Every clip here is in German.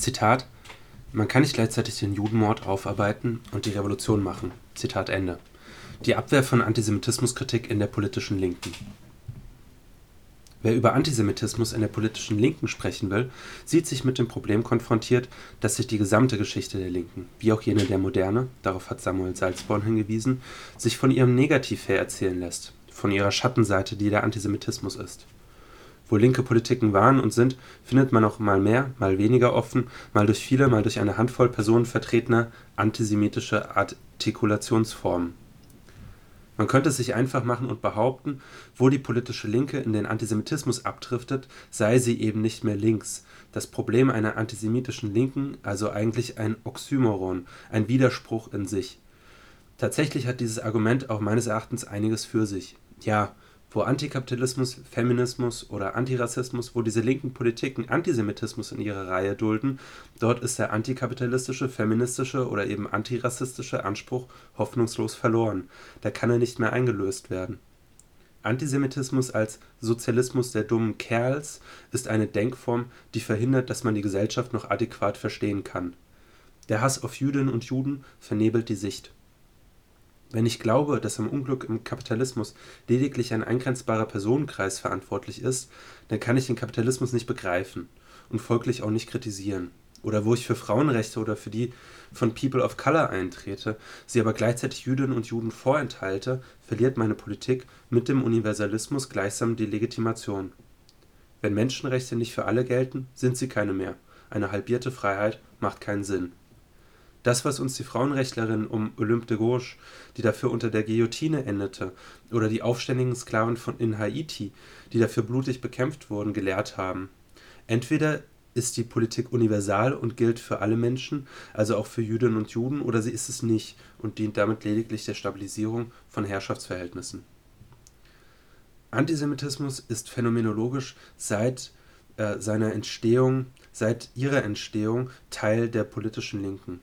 Zitat: Man kann nicht gleichzeitig den Judenmord aufarbeiten und die Revolution machen. Zitat Ende. Die Abwehr von Antisemitismuskritik in der politischen Linken. Wer über Antisemitismus in der politischen Linken sprechen will, sieht sich mit dem Problem konfrontiert, dass sich die gesamte Geschichte der Linken, wie auch jene der Moderne, darauf hat Samuel Salzborn hingewiesen, sich von ihrem Negativ her erzählen lässt, von ihrer Schattenseite, die der Antisemitismus ist. Wo linke Politiken waren und sind, findet man auch mal mehr, mal weniger offen, mal durch viele, mal durch eine Handvoll Personen vertretener antisemitische Artikulationsformen man könnte es sich einfach machen und behaupten, wo die politische Linke in den Antisemitismus abdriftet, sei sie eben nicht mehr links. Das Problem einer antisemitischen Linken also eigentlich ein Oxymoron, ein Widerspruch in sich. Tatsächlich hat dieses Argument auch meines Erachtens einiges für sich. Ja, wo Antikapitalismus, Feminismus oder Antirassismus, wo diese linken Politiken Antisemitismus in ihrer Reihe dulden, dort ist der antikapitalistische, feministische oder eben antirassistische Anspruch hoffnungslos verloren. Da kann er nicht mehr eingelöst werden. Antisemitismus als Sozialismus der dummen Kerls ist eine Denkform, die verhindert, dass man die Gesellschaft noch adäquat verstehen kann. Der Hass auf Jüdinnen und Juden vernebelt die Sicht wenn ich glaube, dass am Unglück im Kapitalismus lediglich ein eingrenzbarer Personenkreis verantwortlich ist, dann kann ich den Kapitalismus nicht begreifen und folglich auch nicht kritisieren. Oder wo ich für Frauenrechte oder für die von People of Color eintrete, sie aber gleichzeitig Jüdinnen und Juden vorenthalte, verliert meine Politik mit dem Universalismus gleichsam die Legitimation. Wenn Menschenrechte nicht für alle gelten, sind sie keine mehr. Eine halbierte Freiheit macht keinen Sinn das, was uns die Frauenrechtlerin um Olympe de Gauche, die dafür unter der Guillotine endete, oder die aufständigen Sklaven von in Haiti, die dafür blutig bekämpft wurden, gelehrt haben. Entweder ist die Politik universal und gilt für alle Menschen, also auch für Jüdinnen und Juden, oder sie ist es nicht und dient damit lediglich der Stabilisierung von Herrschaftsverhältnissen. Antisemitismus ist phänomenologisch seit äh, seiner Entstehung, seit ihrer Entstehung Teil der politischen Linken.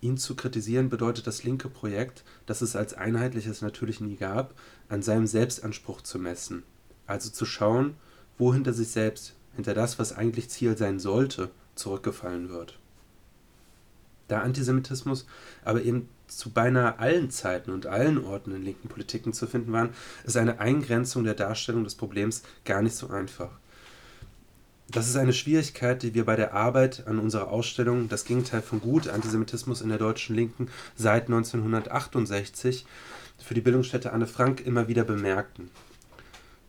Ihn zu kritisieren bedeutet das linke Projekt, das es als einheitliches natürlich nie gab, an seinem Selbstanspruch zu messen, also zu schauen, wo hinter sich selbst, hinter das, was eigentlich Ziel sein sollte, zurückgefallen wird. Da Antisemitismus aber eben zu beinahe allen Zeiten und allen Orten in linken Politiken zu finden waren, ist eine Eingrenzung der Darstellung des Problems gar nicht so einfach. Das ist eine Schwierigkeit, die wir bei der Arbeit an unserer Ausstellung Das Gegenteil von Gut, Antisemitismus in der deutschen Linken seit 1968 für die Bildungsstätte Anne Frank immer wieder bemerkten.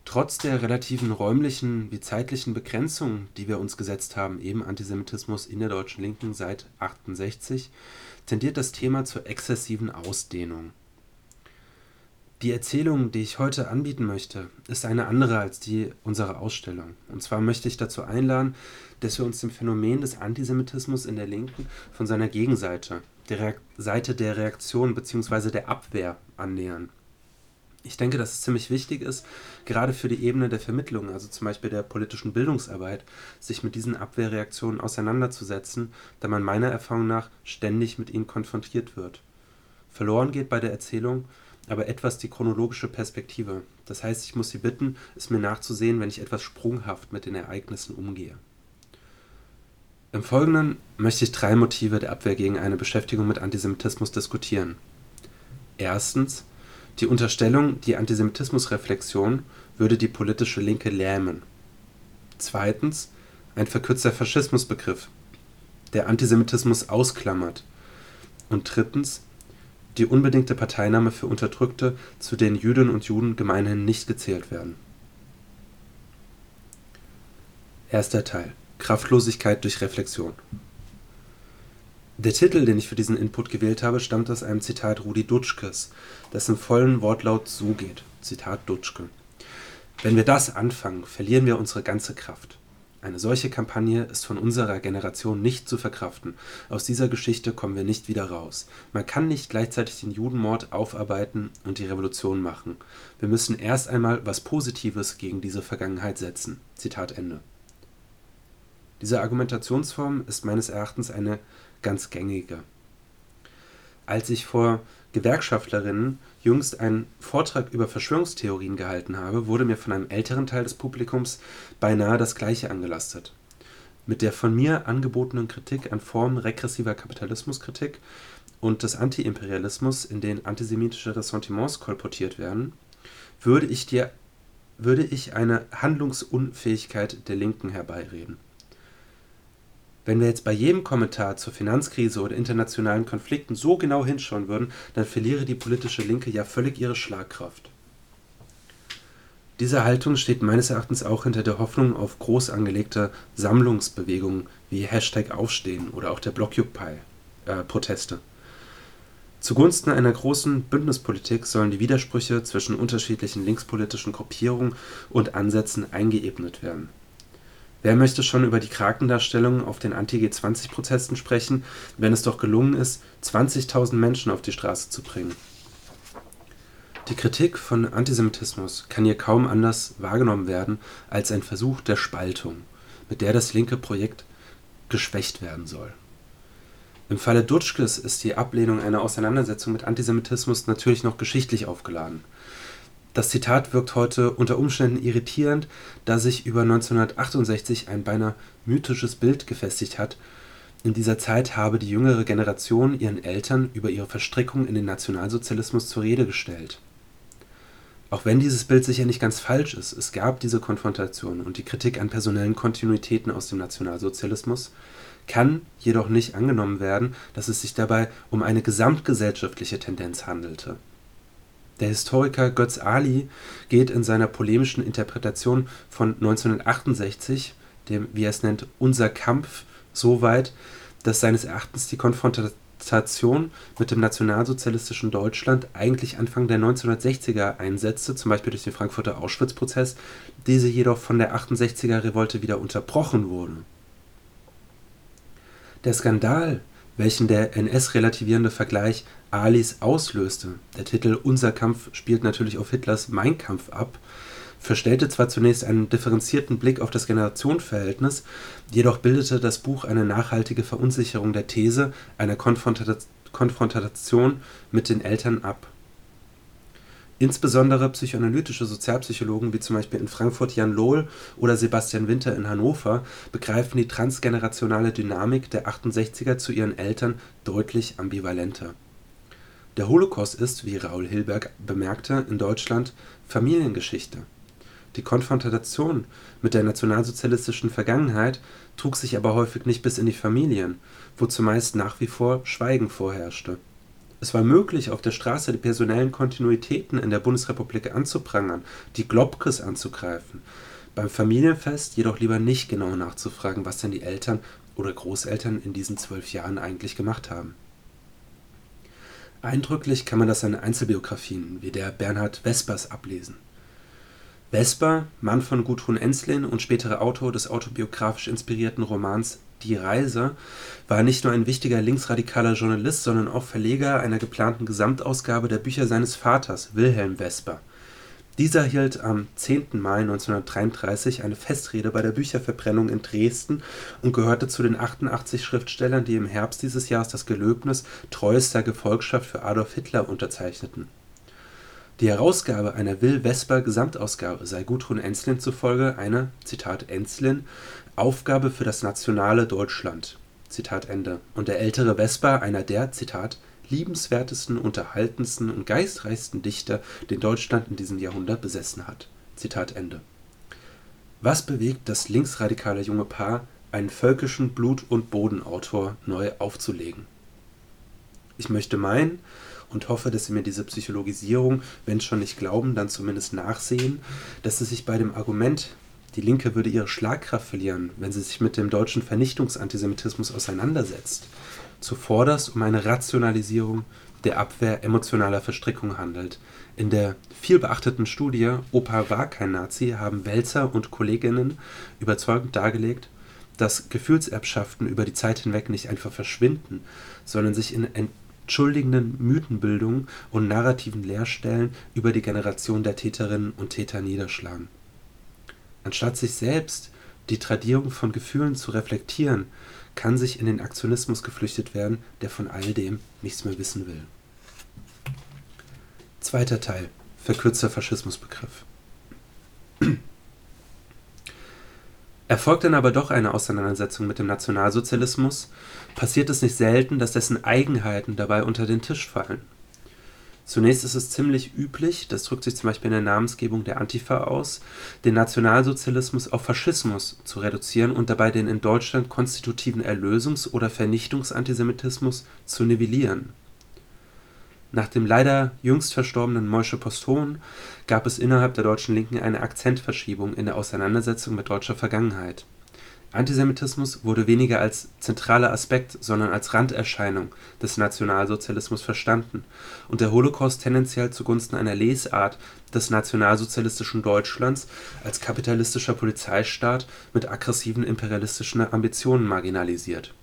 Trotz der relativen räumlichen wie zeitlichen Begrenzungen, die wir uns gesetzt haben, eben Antisemitismus in der deutschen Linken seit 1968, tendiert das Thema zur exzessiven Ausdehnung. Die Erzählung, die ich heute anbieten möchte, ist eine andere als die unserer Ausstellung. Und zwar möchte ich dazu einladen, dass wir uns dem Phänomen des Antisemitismus in der Linken von seiner Gegenseite, der Reak Seite der Reaktion bzw. der Abwehr annähern. Ich denke, dass es ziemlich wichtig ist, gerade für die Ebene der Vermittlung, also zum Beispiel der politischen Bildungsarbeit, sich mit diesen Abwehrreaktionen auseinanderzusetzen, da man meiner Erfahrung nach ständig mit ihnen konfrontiert wird. Verloren geht bei der Erzählung, aber etwas die chronologische Perspektive. Das heißt, ich muss Sie bitten, es mir nachzusehen, wenn ich etwas sprunghaft mit den Ereignissen umgehe. Im Folgenden möchte ich drei Motive der Abwehr gegen eine Beschäftigung mit Antisemitismus diskutieren. Erstens die Unterstellung, die Antisemitismusreflexion würde die politische Linke lähmen. Zweitens ein verkürzter Faschismusbegriff, der Antisemitismus ausklammert. Und drittens die unbedingte Parteinahme für Unterdrückte, zu denen Jüdinnen und Juden gemeinhin nicht gezählt werden. Erster Teil Kraftlosigkeit durch Reflexion Der Titel, den ich für diesen Input gewählt habe, stammt aus einem Zitat Rudi Dutschkes, das im vollen Wortlaut so geht. Zitat Dutschke. Wenn wir das anfangen, verlieren wir unsere ganze Kraft. Eine solche Kampagne ist von unserer Generation nicht zu verkraften. Aus dieser Geschichte kommen wir nicht wieder raus. Man kann nicht gleichzeitig den Judenmord aufarbeiten und die Revolution machen. Wir müssen erst einmal was Positives gegen diese Vergangenheit setzen. Zitat Ende. Diese Argumentationsform ist meines Erachtens eine ganz gängige. Als ich vor Gewerkschaftlerinnen jüngst einen Vortrag über Verschwörungstheorien gehalten habe, wurde mir von einem älteren Teil des Publikums beinahe das Gleiche angelastet. mit der von mir angebotenen Kritik an Formen regressiver Kapitalismuskritik und des Antiimperialismus, in denen antisemitische Ressentiments kolportiert werden, würde ich dir würde ich eine Handlungsunfähigkeit der Linken herbeireden. Wenn wir jetzt bei jedem Kommentar zur Finanzkrise oder internationalen Konflikten so genau hinschauen würden, dann verliere die politische Linke ja völlig ihre Schlagkraft. Diese Haltung steht meines Erachtens auch hinter der Hoffnung auf groß angelegte Sammlungsbewegungen wie Hashtag Aufstehen oder auch der Blockupy-Proteste. Äh, Zugunsten einer großen Bündnispolitik sollen die Widersprüche zwischen unterschiedlichen linkspolitischen Gruppierungen und Ansätzen eingeebnet werden. Wer möchte schon über die Krakendarstellungen auf den Anti-G20-Protesten sprechen, wenn es doch gelungen ist, 20.000 Menschen auf die Straße zu bringen? Die Kritik von Antisemitismus kann hier kaum anders wahrgenommen werden als ein Versuch der Spaltung, mit der das linke Projekt geschwächt werden soll. Im Falle Dutschkes ist die Ablehnung einer Auseinandersetzung mit Antisemitismus natürlich noch geschichtlich aufgeladen. Das Zitat wirkt heute unter Umständen irritierend, da sich über 1968 ein beinahe mythisches Bild gefestigt hat. In dieser Zeit habe die jüngere Generation ihren Eltern über ihre Verstrickung in den Nationalsozialismus zur Rede gestellt. Auch wenn dieses Bild sicher nicht ganz falsch ist, es gab diese Konfrontation und die Kritik an personellen Kontinuitäten aus dem Nationalsozialismus, kann jedoch nicht angenommen werden, dass es sich dabei um eine gesamtgesellschaftliche Tendenz handelte. Der Historiker Götz Ali geht in seiner polemischen Interpretation von 1968, dem, wie er es nennt, Unser Kampf, so weit, dass seines Erachtens die Konfrontation mit dem nationalsozialistischen Deutschland eigentlich Anfang der 1960er einsetzte, zum Beispiel durch den Frankfurter Auschwitz-Prozess, diese jedoch von der 68er-Revolte wieder unterbrochen wurde der Skandal, welchen der NS-relativierende Vergleich Alis auslöste. (der Titel Unser Kampf spielt natürlich auf Hitlers Mein Kampf ab), verstellte zwar zunächst einen differenzierten Blick auf das Generationenverhältnis, jedoch bildete das Buch eine nachhaltige Verunsicherung der These einer Konfrontation mit den Eltern ab Insbesondere psychoanalytische Sozialpsychologen wie zum Beispiel in Frankfurt Jan Lohl oder Sebastian Winter in Hannover begreifen die transgenerationale Dynamik der 68er zu ihren Eltern deutlich ambivalenter. Der Holocaust ist, wie Raoul Hilberg bemerkte, in Deutschland Familiengeschichte. Die Konfrontation mit der nationalsozialistischen Vergangenheit trug sich aber häufig nicht bis in die Familien, wo zumeist nach wie vor Schweigen vorherrschte es war möglich, auf der Straße die personellen Kontinuitäten in der Bundesrepublik anzuprangern, die Globkes anzugreifen, beim Familienfest jedoch lieber nicht genau nachzufragen, was denn die Eltern oder Großeltern in diesen zwölf Jahren eigentlich gemacht haben. Eindrücklich kann man das an Einzelbiografien wie der Bernhard Vespers ablesen. Vesper, Mann von Gudrun Ensslin und späterer Autor des autobiografisch inspirierten Romans die Reise war nicht nur ein wichtiger linksradikaler Journalist, sondern auch Verleger einer geplanten Gesamtausgabe der Bücher seines Vaters, Wilhelm Vesper. Dieser hielt am 10. Mai 1933 eine Festrede bei der Bücherverbrennung in Dresden und gehörte zu den 88 Schriftstellern, die im Herbst dieses Jahres das Gelöbnis treuester Gefolgschaft für Adolf Hitler unterzeichneten. Die Herausgabe einer Will-Vesper-Gesamtausgabe sei Gudrun Ensslin zufolge eine „ Zitat Ensslin Aufgabe für das nationale Deutschland. Zitat Ende. Und der ältere Vesper einer der Zitat liebenswertesten, unterhaltendsten und geistreichsten Dichter, den Deutschland in diesem Jahrhundert besessen hat. Zitat Ende. Was bewegt das linksradikale junge Paar, einen völkischen Blut- und Bodenautor neu aufzulegen? Ich möchte meinen und hoffe, dass Sie mir diese Psychologisierung, wenn schon nicht glauben, dann zumindest nachsehen, dass es sich bei dem Argument die Linke würde ihre Schlagkraft verlieren, wenn sie sich mit dem deutschen Vernichtungsantisemitismus auseinandersetzt. Zuvorderst um eine Rationalisierung der Abwehr emotionaler Verstrickung handelt. In der vielbeachteten Studie Opa war kein Nazi haben Welzer und Kolleginnen überzeugend dargelegt, dass Gefühlserbschaften über die Zeit hinweg nicht einfach verschwinden, sondern sich in entschuldigenden Mythenbildungen und narrativen Leerstellen über die Generation der Täterinnen und Täter niederschlagen Anstatt sich selbst die Tradierung von Gefühlen zu reflektieren, kann sich in den Aktionismus geflüchtet werden, der von all dem nichts mehr wissen will. Zweiter Teil. Verkürzter Faschismusbegriff. Erfolgt dann aber doch eine Auseinandersetzung mit dem Nationalsozialismus, passiert es nicht selten, dass dessen Eigenheiten dabei unter den Tisch fallen. Zunächst ist es ziemlich üblich, das drückt sich zum Beispiel in der Namensgebung der Antifa aus, den Nationalsozialismus auf Faschismus zu reduzieren und dabei den in Deutschland konstitutiven Erlösungs- oder Vernichtungsantisemitismus zu nivellieren. Nach dem leider jüngst verstorbenen Moishe Poston gab es innerhalb der deutschen Linken eine Akzentverschiebung in der Auseinandersetzung mit deutscher Vergangenheit Antisemitismus wurde weniger als zentraler Aspekt, sondern als Randerscheinung des Nationalsozialismus verstanden und der Holocaust tendenziell zugunsten einer Lesart des nationalsozialistischen Deutschlands als kapitalistischer Polizeistaat mit aggressiven imperialistischen Ambitionen marginalisiert.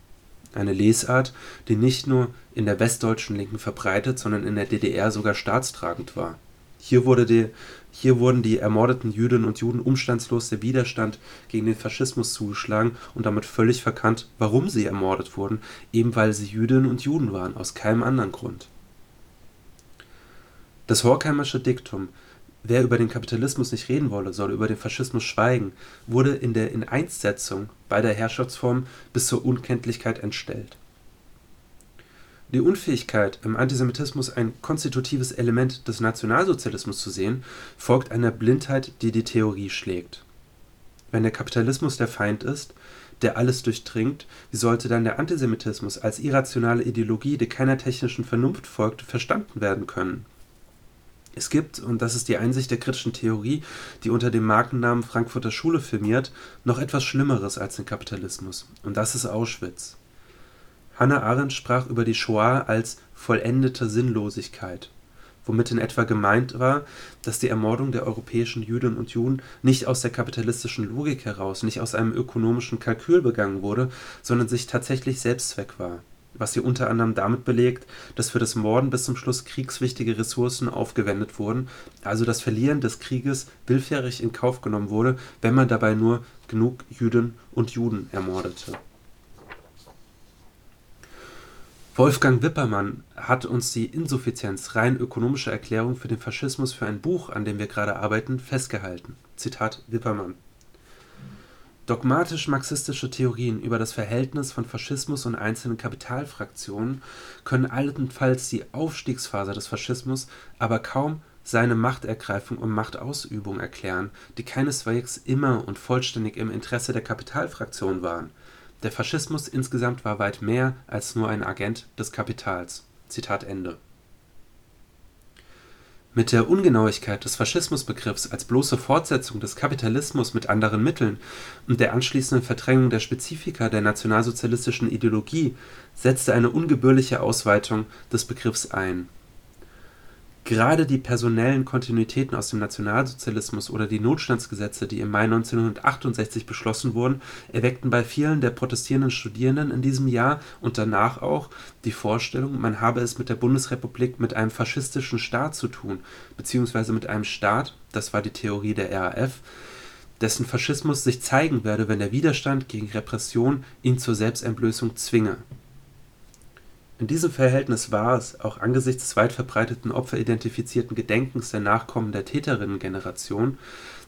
Eine Lesart, die nicht nur in der westdeutschen Linken verbreitet, sondern in der DDR sogar staatstragend war. Hier wurde die hier wurden die ermordeten Jüdinnen und Juden umstandslos der Widerstand gegen den Faschismus zugeschlagen und damit völlig verkannt, warum sie ermordet wurden, eben weil sie Jüdinnen und Juden waren, aus keinem anderen Grund. Das Horkheimersche Diktum Wer über den Kapitalismus nicht reden wolle, solle über den Faschismus schweigen, wurde in der Ineinssetzung beider Herrschaftsformen bis zur Unkenntlichkeit entstellt die Unfähigkeit, im Antisemitismus ein konstitutives Element des Nationalsozialismus zu sehen, folgt einer Blindheit, die die Theorie schlägt. Wenn der Kapitalismus der Feind ist, der alles durchdringt, wie sollte dann der Antisemitismus als irrationale Ideologie, die keiner technischen Vernunft folgt, verstanden werden können? Es gibt, und das ist die Einsicht der kritischen Theorie, die unter dem Markennamen Frankfurter Schule firmiert, noch etwas Schlimmeres als den Kapitalismus, und das ist Auschwitz. Hannah Arendt sprach über die Shoah als „ vollendete Sinnlosigkeit “, womit in etwa gemeint war, dass die Ermordung der europäischen Jüdinnen und Juden nicht aus der kapitalistischen Logik heraus, nicht aus einem ökonomischen Kalkül begangen wurde, sondern sich tatsächlich Selbstzweck war, was sie unter anderem damit belegt, dass für das Morden bis zum Schluss kriegswichtige Ressourcen aufgewendet wurden, also das Verlieren des Krieges willfährig in Kauf genommen wurde, wenn man dabei nur genug Jüdinnen und Juden ermordete Wolfgang Wippermann hat uns die Insuffizienz rein ökonomischer Erklärung für den Faschismus für ein Buch, an dem wir gerade arbeiten, festgehalten. Zitat Wippermann. Dogmatisch-marxistische Theorien über das Verhältnis von Faschismus und einzelnen Kapitalfraktionen können allenfalls die Aufstiegsphase des Faschismus, aber kaum seine Machtergreifung und Machtausübung erklären, die keineswegs immer und vollständig im Interesse der Kapitalfraktion waren der Faschismus insgesamt war weit mehr als nur ein Agent des Kapitals. Mit der Ungenauigkeit des Faschismusbegriffs als bloße Fortsetzung des Kapitalismus mit anderen Mitteln und der anschließenden Verdrängung der Spezifika der nationalsozialistischen Ideologie setzte eine ungebührliche Ausweitung des Begriffs ein Gerade die personellen Kontinuitäten aus dem Nationalsozialismus oder die Notstandsgesetze, die im Mai 1968 beschlossen wurden, erweckten bei vielen der protestierenden Studierenden in diesem Jahr und danach auch die Vorstellung, man habe es mit der Bundesrepublik mit einem faschistischen Staat zu tun, beziehungsweise mit einem Staat, das war die Theorie der RAF, dessen Faschismus sich zeigen werde, wenn der Widerstand gegen Repression ihn zur Selbstentblößung zwinge in diesem Verhältnis war es, auch angesichts des weit verbreiteten opferidentifizierten Gedenkens der Nachkommen der Täterinnengeneration,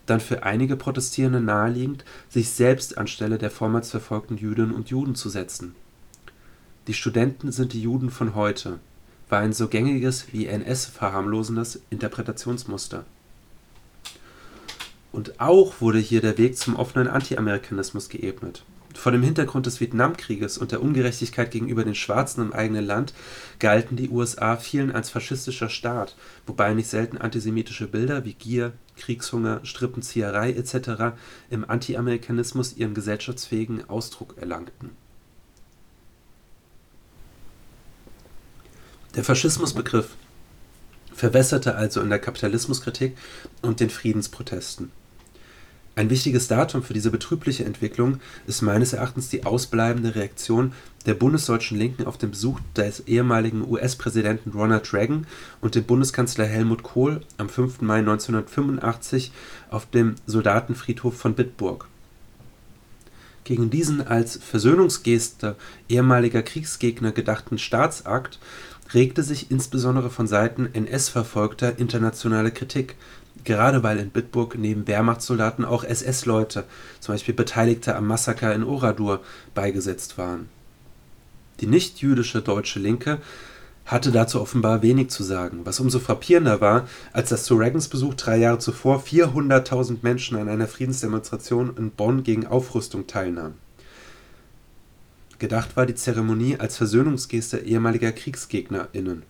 dann für einige Protestierende naheliegend, sich selbst anstelle der vormals verfolgten Jüdinnen und Juden zu setzen. Die Studenten sind die Juden von heute war ein so gängiges wie NS-verharmlosendes Interpretationsmuster. Und auch wurde hier der Weg zum offenen Anti-Amerikanismus geebnet vor dem Hintergrund des Vietnamkrieges und der Ungerechtigkeit gegenüber den Schwarzen im eigenen Land galten die USA vielen als faschistischer Staat, wobei nicht selten antisemitische Bilder wie Gier, Kriegshunger, Strippenzieherei etc. im Anti-Amerikanismus ihren gesellschaftsfähigen Ausdruck erlangten. Der Faschismusbegriff verwässerte also in der Kapitalismuskritik und den Friedensprotesten ein wichtiges Datum für diese betrübliche Entwicklung ist meines Erachtens die ausbleibende Reaktion der bundesdeutschen Linken auf den Besuch des ehemaligen US-Präsidenten Ronald Reagan und dem Bundeskanzler Helmut Kohl am 5. Mai 1985 auf dem Soldatenfriedhof von Bitburg. Gegen diesen als Versöhnungsgeste ehemaliger Kriegsgegner gedachten Staatsakt regte sich insbesondere von Seiten NS-Verfolgter internationale Kritik gerade weil in Bitburg neben Wehrmachtssoldaten auch SS-Leute, zum Beispiel Beteiligte am Massaker in Oradur, beigesetzt waren. Die nicht-jüdische deutsche Linke hatte dazu offenbar wenig zu sagen, was umso frappierender war, als dass zu Reagans Besuch drei Jahre zuvor 400.000 Menschen an einer Friedensdemonstration in Bonn gegen Aufrüstung teilnahmen. Gedacht war die Zeremonie als Versöhnungsgeste ehemaliger KriegsgegnerInnen.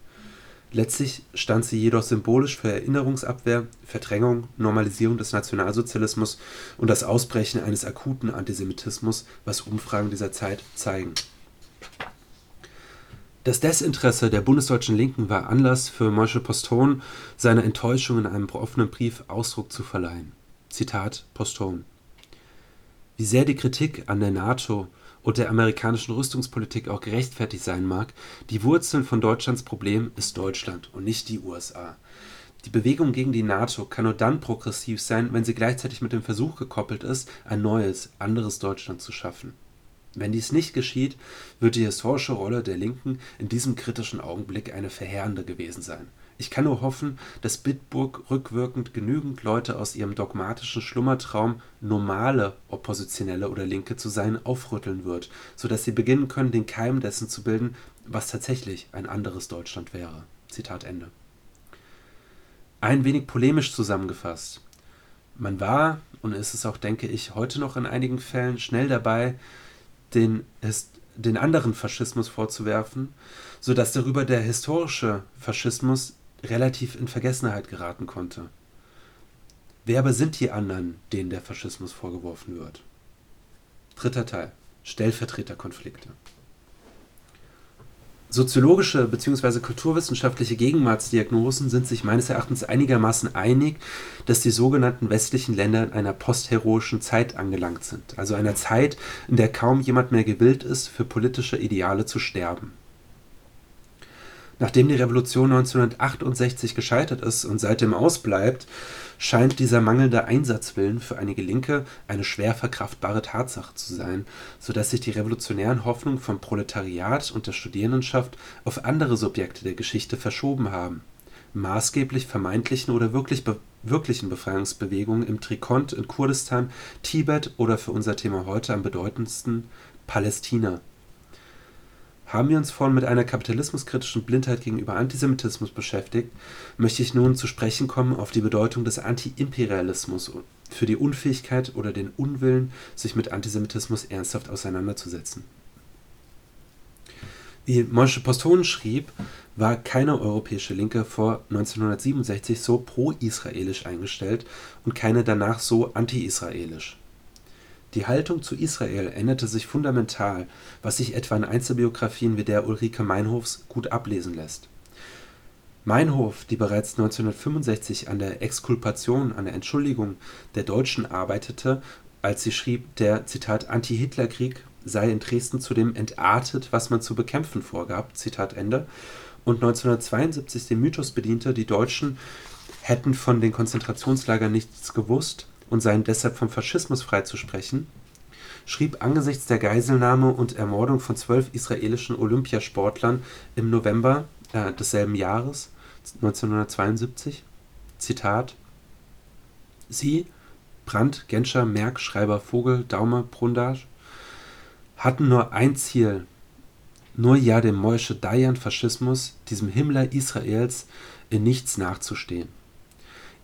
Letztlich stand sie jedoch symbolisch für Erinnerungsabwehr, Verdrängung, Normalisierung des Nationalsozialismus und das Ausbrechen eines akuten Antisemitismus, was Umfragen dieser Zeit zeigen. Das Desinteresse der bundesdeutschen Linken war Anlass für Moshe Poston, seiner Enttäuschung in einem offenen Brief Ausdruck zu verleihen. Zitat Poston. Wie sehr die Kritik an der NATO und der amerikanischen Rüstungspolitik auch gerechtfertigt sein mag, die Wurzeln von Deutschlands Problem ist Deutschland und nicht die USA. Die Bewegung gegen die NATO kann nur dann progressiv sein, wenn sie gleichzeitig mit dem Versuch gekoppelt ist, ein neues, anderes Deutschland zu schaffen. Wenn dies nicht geschieht, wird die historische Rolle der Linken in diesem kritischen Augenblick eine verheerende gewesen sein. Ich kann nur hoffen, dass Bitburg rückwirkend genügend Leute aus ihrem dogmatischen Schlummertraum, normale Oppositionelle oder Linke zu sein, aufrütteln wird, so dass sie beginnen können, den Keim dessen zu bilden, was tatsächlich ein anderes Deutschland wäre. Zitat Ende. Ein wenig polemisch zusammengefasst. Man war, und ist es auch, denke ich, heute noch in einigen Fällen schnell dabei, den, den anderen Faschismus vorzuwerfen, sodass darüber der historische Faschismus relativ in Vergessenheit geraten konnte. Wer aber sind die anderen, denen der Faschismus vorgeworfen wird? Dritter Teil. Stellvertreterkonflikte. Soziologische bzw. kulturwissenschaftliche Gegenwartsdiagnosen sind sich meines Erachtens einigermaßen einig, dass die sogenannten westlichen Länder in einer postheroischen Zeit angelangt sind, also einer Zeit, in der kaum jemand mehr gewillt ist, für politische Ideale zu sterben. Nachdem die Revolution 1968 gescheitert ist und seitdem ausbleibt, scheint dieser mangelnde Einsatzwillen für einige Linke eine schwer verkraftbare Tatsache zu sein, so dass sich die revolutionären Hoffnungen vom Proletariat und der Studierendenschaft auf andere Subjekte der Geschichte verschoben haben. Maßgeblich vermeintlichen oder wirklichen Befreiungsbewegungen im Trikont in Kurdistan, Tibet oder für unser Thema heute am bedeutendsten Palästina haben wir uns vorhin mit einer kapitalismuskritischen Blindheit gegenüber Antisemitismus beschäftigt, möchte ich nun zu sprechen kommen auf die Bedeutung des Antiimperialismus für die Unfähigkeit oder den Unwillen, sich mit Antisemitismus ernsthaft auseinanderzusetzen. Wie Moshe Poston schrieb, war keine europäische Linke vor 1967 so pro-israelisch eingestellt und keine danach so anti-israelisch. Die Haltung zu Israel änderte sich fundamental, was sich etwa in Einzelbiografien wie der Ulrike Meinhofs gut ablesen lässt. Meinhof, die bereits 1965 an der Exkulpation, an der Entschuldigung der Deutschen arbeitete, als sie schrieb, der „ Anti-Hitler-Krieg sei in Dresden zudem entartet, was man zu bekämpfen vorgab “und 1972 den Mythos bediente, die Deutschen hätten von den Konzentrationslagern nichts gewusst und seien deshalb vom Faschismus freizusprechen, schrieb angesichts der Geiselnahme und Ermordung von zwölf israelischen Olympiasportlern im November äh, desselben Jahres 1972, Zitat, Sie, Brandt, Genscher, Merck, Schreiber, Vogel, Daumer, Brundage, hatten nur ein Ziel, nur ja dem Moische Dayan Faschismus, diesem Himmler Israels, in nichts nachzustehen.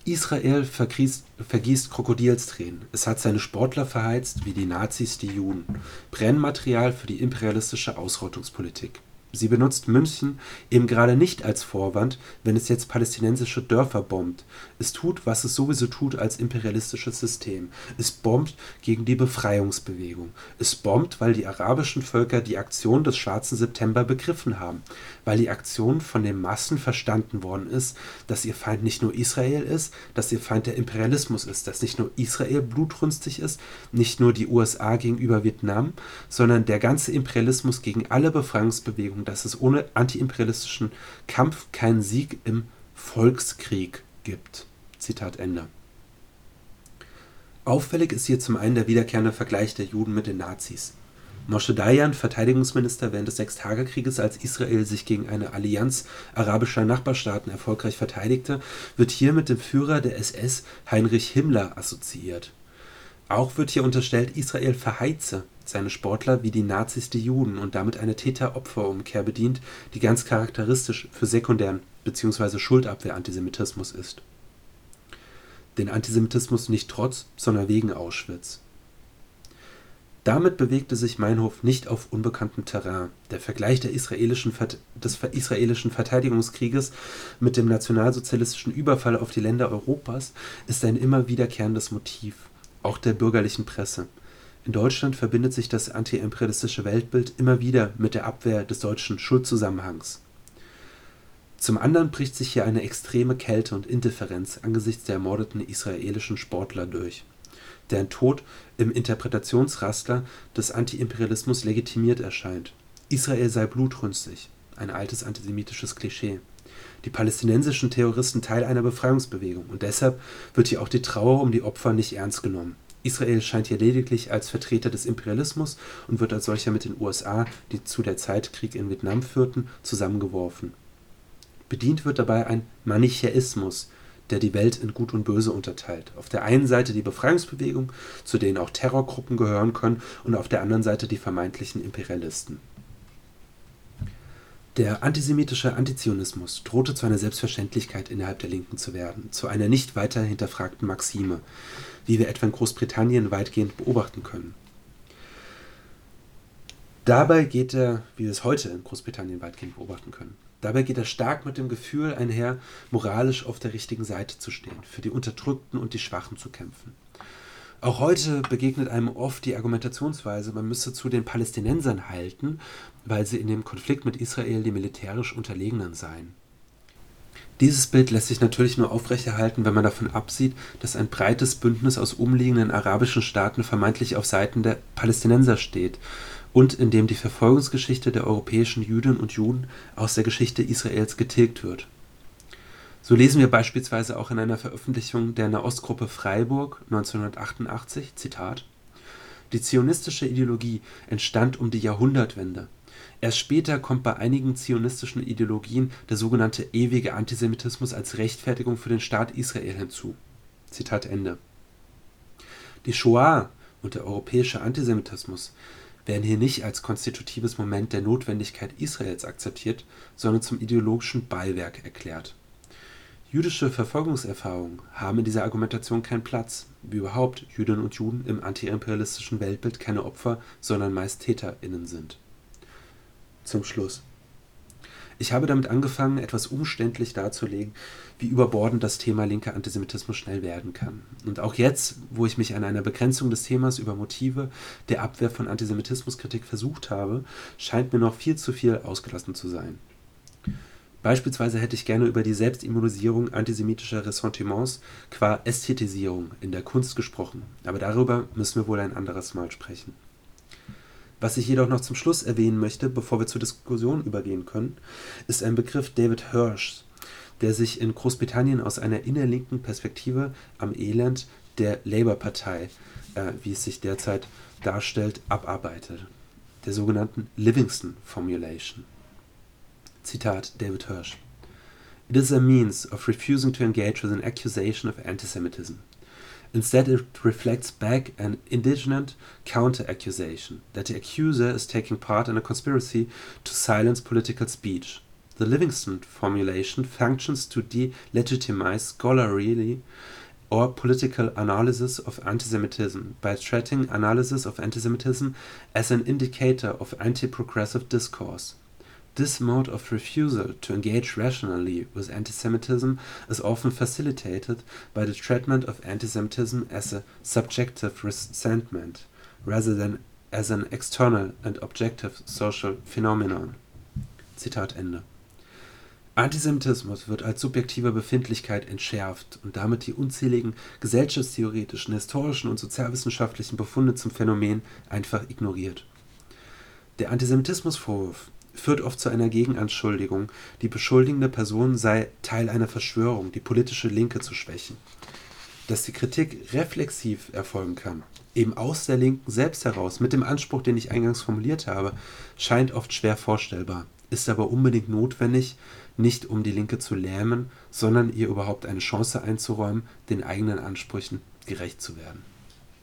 Israel vergießt Krokodilstränen. Es hat seine Sportler verheizt, wie die Nazis die Juden. Brennmaterial für die imperialistische Ausrottungspolitik Sie benutzt München eben gerade nicht als Vorwand, wenn es jetzt palästinensische Dörfer bombt. Es tut, was es sowieso tut als imperialistisches System. Es bombt gegen die Befreiungsbewegung. Es bombt, weil die arabischen Völker die Aktion des Schwarzen September begriffen haben. Weil die Aktion von den Massen verstanden worden ist, dass ihr Feind nicht nur Israel ist, dass ihr Feind der Imperialismus ist, dass nicht nur Israel blutrünstig ist, nicht nur die USA gegenüber Vietnam, sondern der ganze Imperialismus gegen alle Befreiungsbewegungen dass es ohne antiimperialistischen Kampf keinen Sieg im Volkskrieg gibt. Zitat Ende. Auffällig ist hier zum einen der wiederkehrende Vergleich der Juden mit den Nazis. Moshe Dayan, Verteidigungsminister während des Sechstagekrieges, als Israel sich gegen eine Allianz arabischer Nachbarstaaten erfolgreich verteidigte, wird hier mit dem Führer der SS Heinrich Himmler assoziiert. Auch wird hier unterstellt, Israel verheize seine Sportler wie die Nazis die Juden und damit eine Täter-Opfer-Umkehr bedient, die ganz charakteristisch für sekundären bzw. Schuldabwehr-Antisemitismus ist. Den Antisemitismus nicht trotz, sondern wegen Auschwitz. Damit bewegte sich Meinhof nicht auf unbekanntem Terrain. Der Vergleich israelischen, des israelischen Verteidigungskrieges mit dem nationalsozialistischen Überfall auf die Länder Europas ist ein immer wiederkehrendes Motiv, auch der bürgerlichen Presse. In Deutschland verbindet sich das antiimperialistische Weltbild immer wieder mit der Abwehr des deutschen Schuldzusammenhangs. Zum anderen bricht sich hier eine extreme Kälte und Indifferenz angesichts der ermordeten israelischen Sportler durch deren Tod im Interpretationsraster des Antiimperialismus legitimiert erscheint. Israel sei blutrünstig, ein altes antisemitisches Klischee. Die palästinensischen Terroristen Teil einer Befreiungsbewegung und deshalb wird hier auch die Trauer um die Opfer nicht ernst genommen. Israel scheint hier lediglich als Vertreter des Imperialismus und wird als solcher mit den USA, die zu der Zeit Krieg in Vietnam führten, zusammengeworfen. Bedient wird dabei ein Manichäismus, der die Welt in Gut und Böse unterteilt. Auf der einen Seite die Befreiungsbewegung, zu denen auch Terrorgruppen gehören können, und auf der anderen Seite die vermeintlichen Imperialisten. Der antisemitische Antizionismus drohte zu einer Selbstverständlichkeit innerhalb der Linken zu werden, zu einer nicht weiter hinterfragten Maxime, wie wir etwa in Großbritannien weitgehend beobachten können. Dabei geht er, wie wir es heute in Großbritannien weitgehend beobachten können. Dabei geht er stark mit dem Gefühl einher, moralisch auf der richtigen Seite zu stehen, für die Unterdrückten und die Schwachen zu kämpfen. Auch heute begegnet einem oft die Argumentationsweise, man müsse zu den Palästinensern halten, weil sie in dem Konflikt mit Israel die militärisch Unterlegenen seien. Dieses Bild lässt sich natürlich nur aufrechterhalten, wenn man davon absieht, dass ein breites Bündnis aus umliegenden arabischen Staaten vermeintlich auf Seiten der Palästinenser steht und in dem die Verfolgungsgeschichte der europäischen Jüdinnen und Juden aus der Geschichte Israels getilgt wird. So lesen wir beispielsweise auch in einer Veröffentlichung der Nahostgruppe Freiburg 1988, Zitat, Die zionistische Ideologie entstand um die Jahrhundertwende. Erst später kommt bei einigen zionistischen Ideologien der sogenannte ewige Antisemitismus als Rechtfertigung für den Staat Israel hinzu. Zitat Ende. Die Shoah und der europäische Antisemitismus werden hier nicht als konstitutives Moment der Notwendigkeit Israels akzeptiert, sondern zum ideologischen Beiwerk erklärt. Jüdische Verfolgungserfahrungen haben in dieser Argumentation keinen Platz, wie überhaupt Jüdinnen und Juden im antiimperialistischen Weltbild keine Opfer, sondern meist TäterInnen sind. Zum Schluss ich habe damit angefangen, etwas umständlich darzulegen, wie überbordend das Thema linker Antisemitismus schnell werden kann. Und auch jetzt, wo ich mich an einer Begrenzung des Themas über Motive der Abwehr von Antisemitismuskritik versucht habe, scheint mir noch viel zu viel ausgelassen zu sein. Beispielsweise hätte ich gerne über die Selbstimmunisierung antisemitischer Ressentiments qua Ästhetisierung in der Kunst gesprochen, aber darüber müssen wir wohl ein anderes Mal sprechen. Was ich jedoch noch zum Schluss erwähnen möchte, bevor wir zur Diskussion übergehen können, ist ein Begriff David Hirsch, der sich in Großbritannien aus einer innerlinken Perspektive am Elend der Labour-Partei, äh, wie es sich derzeit darstellt, abarbeitet. Der sogenannten Livingston Formulation. Zitat David Hirsch. It is a means of refusing to engage with an accusation of antisemitism. Instead, it reflects back an indignant counter-accusation that the accuser is taking part in a conspiracy to silence political speech. The Livingston formulation functions to delegitimize scholarly or political analysis of antisemitism by treating analysis of antisemitism as an indicator of anti-progressive discourse. This mode of refusal to engage rationally with antisemitism is often facilitated by the treatment of antisemitism as a subjective resentment, rather than as an external and objective social phenomenon. Zitat Ende. Antisemitismus wird als subjektive Befindlichkeit entschärft und damit die unzähligen gesellschaftstheoretischen, historischen und sozialwissenschaftlichen Befunde zum Phänomen einfach ignoriert. Der Antisemitismusvorwurf führt oft zu einer Gegenanschuldigung, die beschuldigende Person sei Teil einer Verschwörung, die politische Linke zu schwächen. Dass die Kritik reflexiv erfolgen kann, eben aus der Linken selbst heraus, mit dem Anspruch, den ich eingangs formuliert habe, scheint oft schwer vorstellbar, ist aber unbedingt notwendig, nicht um die Linke zu lähmen, sondern ihr überhaupt eine Chance einzuräumen, den eigenen Ansprüchen gerecht zu werden.